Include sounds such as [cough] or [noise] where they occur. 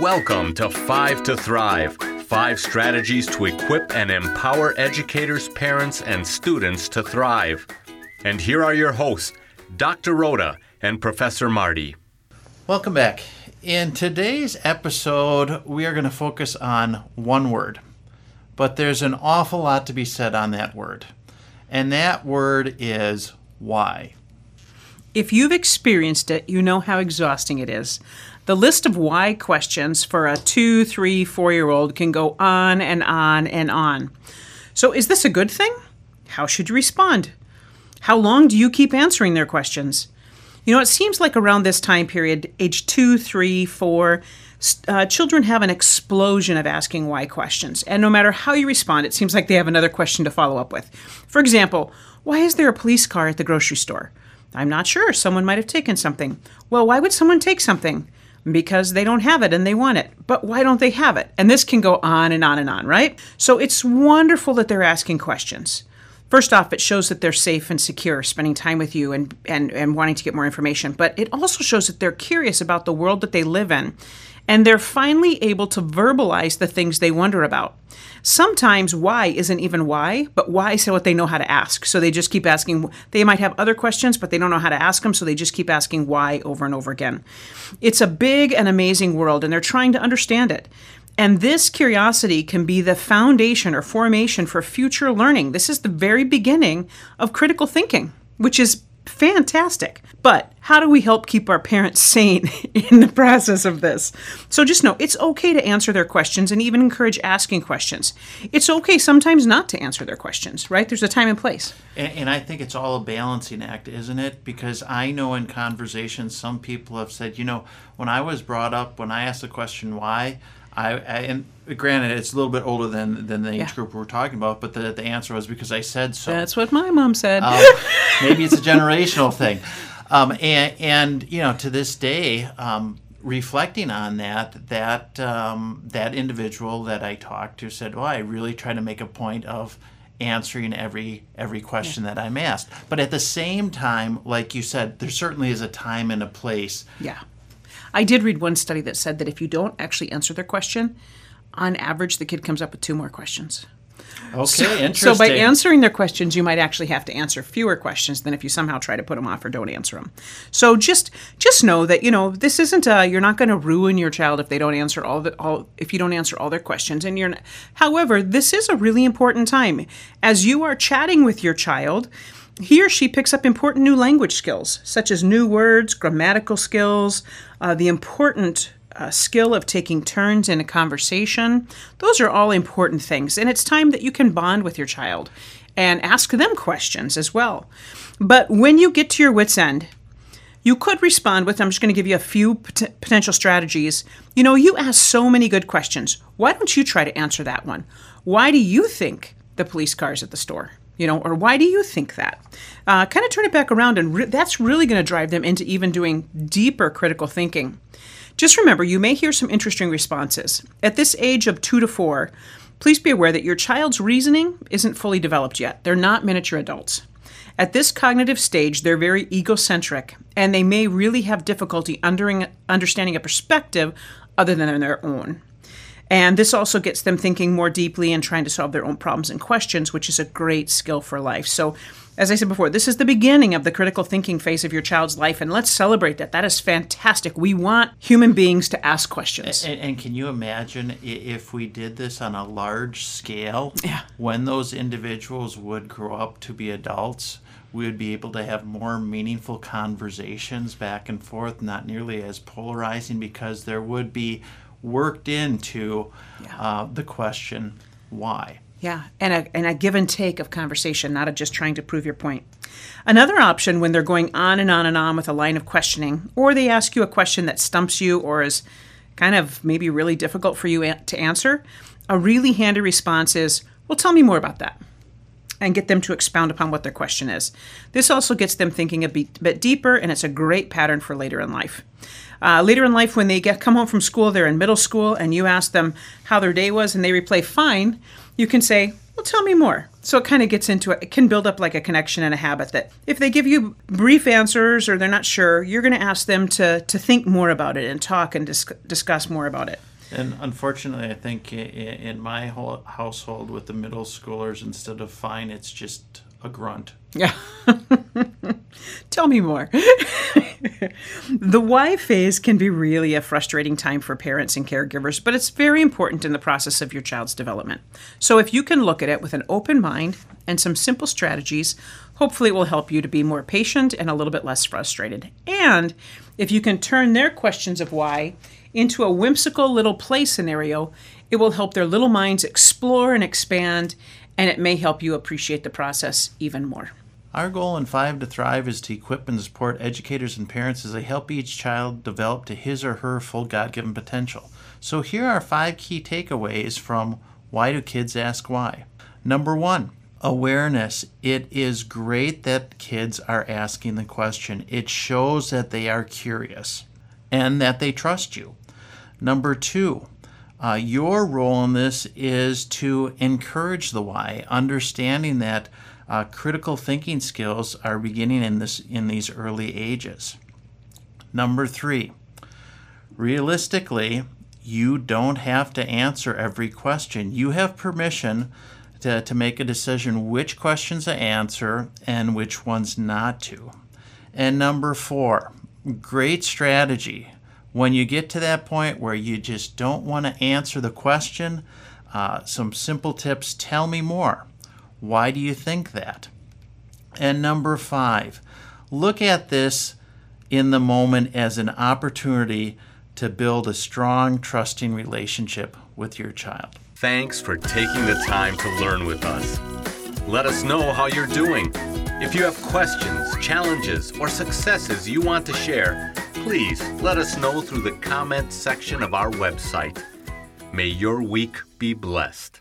Welcome to Five to Thrive five strategies to equip and empower educators, parents, and students to thrive. And here are your hosts, Dr. Rhoda and Professor Marty. Welcome back. In today's episode, we are going to focus on one word, but there's an awful lot to be said on that word. And that word is why. If you've experienced it, you know how exhausting it is. The list of why questions for a two, three, four year old can go on and on and on. So, is this a good thing? How should you respond? How long do you keep answering their questions? You know, it seems like around this time period, age two, three, four, uh, children have an explosion of asking why questions. And no matter how you respond, it seems like they have another question to follow up with. For example, why is there a police car at the grocery store? I'm not sure. Someone might have taken something. Well, why would someone take something? Because they don't have it and they want it. But why don't they have it? And this can go on and on and on, right? So it's wonderful that they're asking questions. First off, it shows that they're safe and secure spending time with you and, and, and wanting to get more information. But it also shows that they're curious about the world that they live in and they're finally able to verbalize the things they wonder about. Sometimes why isn't even why, but why is what they know how to ask. So they just keep asking. They might have other questions, but they don't know how to ask them, so they just keep asking why over and over again. It's a big and amazing world, and they're trying to understand it. And this curiosity can be the foundation or formation for future learning. This is the very beginning of critical thinking, which is fantastic. But how do we help keep our parents sane [laughs] in the process of this? So just know it's okay to answer their questions and even encourage asking questions. It's okay sometimes not to answer their questions, right? There's a time and place. And, and I think it's all a balancing act, isn't it? Because I know in conversations, some people have said, you know, when I was brought up, when I asked the question why, I, I, and granted it's a little bit older than than the age yeah. group we're talking about, but the the answer was because I said so. That's what my mom said. Um, maybe it's a generational thing, um, and and you know to this day. Um, reflecting on that, that um, that individual that I talked to said, "Well, I really try to make a point of answering every every question yeah. that I'm asked." But at the same time, like you said, there certainly is a time and a place. Yeah. I did read one study that said that if you don't actually answer their question, on average, the kid comes up with two more questions. Okay, so, interesting. So by answering their questions, you might actually have to answer fewer questions than if you somehow try to put them off or don't answer them. So just just know that you know this isn't a, you're not going to ruin your child if they don't answer all the all if you don't answer all their questions. And you're not, however, this is a really important time as you are chatting with your child he or she picks up important new language skills, such as new words, grammatical skills, uh, the important uh, skill of taking turns in a conversation. Those are all important things. And it's time that you can bond with your child and ask them questions as well. But when you get to your wits' end, you could respond with I'm just going to give you a few pot- potential strategies. You know, you ask so many good questions. Why don't you try to answer that one? Why do you think the police car's at the store? You know, or why do you think that? Uh, kind of turn it back around, and re- that's really going to drive them into even doing deeper critical thinking. Just remember, you may hear some interesting responses. At this age of two to four, please be aware that your child's reasoning isn't fully developed yet. They're not miniature adults. At this cognitive stage, they're very egocentric, and they may really have difficulty understanding a perspective other than their own. And this also gets them thinking more deeply and trying to solve their own problems and questions, which is a great skill for life. So, as I said before, this is the beginning of the critical thinking phase of your child's life, and let's celebrate that. That is fantastic. We want human beings to ask questions. And, and can you imagine if we did this on a large scale? Yeah. When those individuals would grow up to be adults, we would be able to have more meaningful conversations back and forth, not nearly as polarizing, because there would be worked into yeah. uh, the question why. Yeah, and a, and a give and take of conversation, not a just trying to prove your point. Another option when they're going on and on and on with a line of questioning, or they ask you a question that stumps you or is kind of maybe really difficult for you to answer, a really handy response is, Well, tell me more about that and get them to expound upon what their question is. This also gets them thinking a bit, bit deeper, and it's a great pattern for later in life. Uh, later in life, when they get come home from school, they're in middle school, and you ask them how their day was, and they replay fine. You can say, Well, tell me more. So it kind of gets into it. It can build up like a connection and a habit that if they give you brief answers or they're not sure, you're going to ask them to, to think more about it and talk and dis- discuss more about it. And unfortunately, I think in my whole household with the middle schoolers, instead of fine, it's just a grunt. Yeah. [laughs] Tell me more. [laughs] the why phase can be really a frustrating time for parents and caregivers, but it's very important in the process of your child's development. So if you can look at it with an open mind and some simple strategies, hopefully it will help you to be more patient and a little bit less frustrated. And if you can turn their questions of why into a whimsical little play scenario, it will help their little minds explore and expand, and it may help you appreciate the process even more. Our goal in Five to Thrive is to equip and support educators and parents as they help each child develop to his or her full God given potential. So, here are five key takeaways from Why Do Kids Ask Why? Number one, awareness. It is great that kids are asking the question, it shows that they are curious and that they trust you. Number two, uh, your role in this is to encourage the why, understanding that uh, critical thinking skills are beginning in this in these early ages. Number three, realistically, you don't have to answer every question. You have permission to, to make a decision which questions to answer and which ones not to. And number four, great strategy. When you get to that point where you just don't want to answer the question, uh, some simple tips tell me more. Why do you think that? And number five, look at this in the moment as an opportunity to build a strong, trusting relationship with your child. Thanks for taking the time to learn with us. Let us know how you're doing. If you have questions, challenges, or successes you want to share, please let us know through the comment section of our website. May your week be blessed.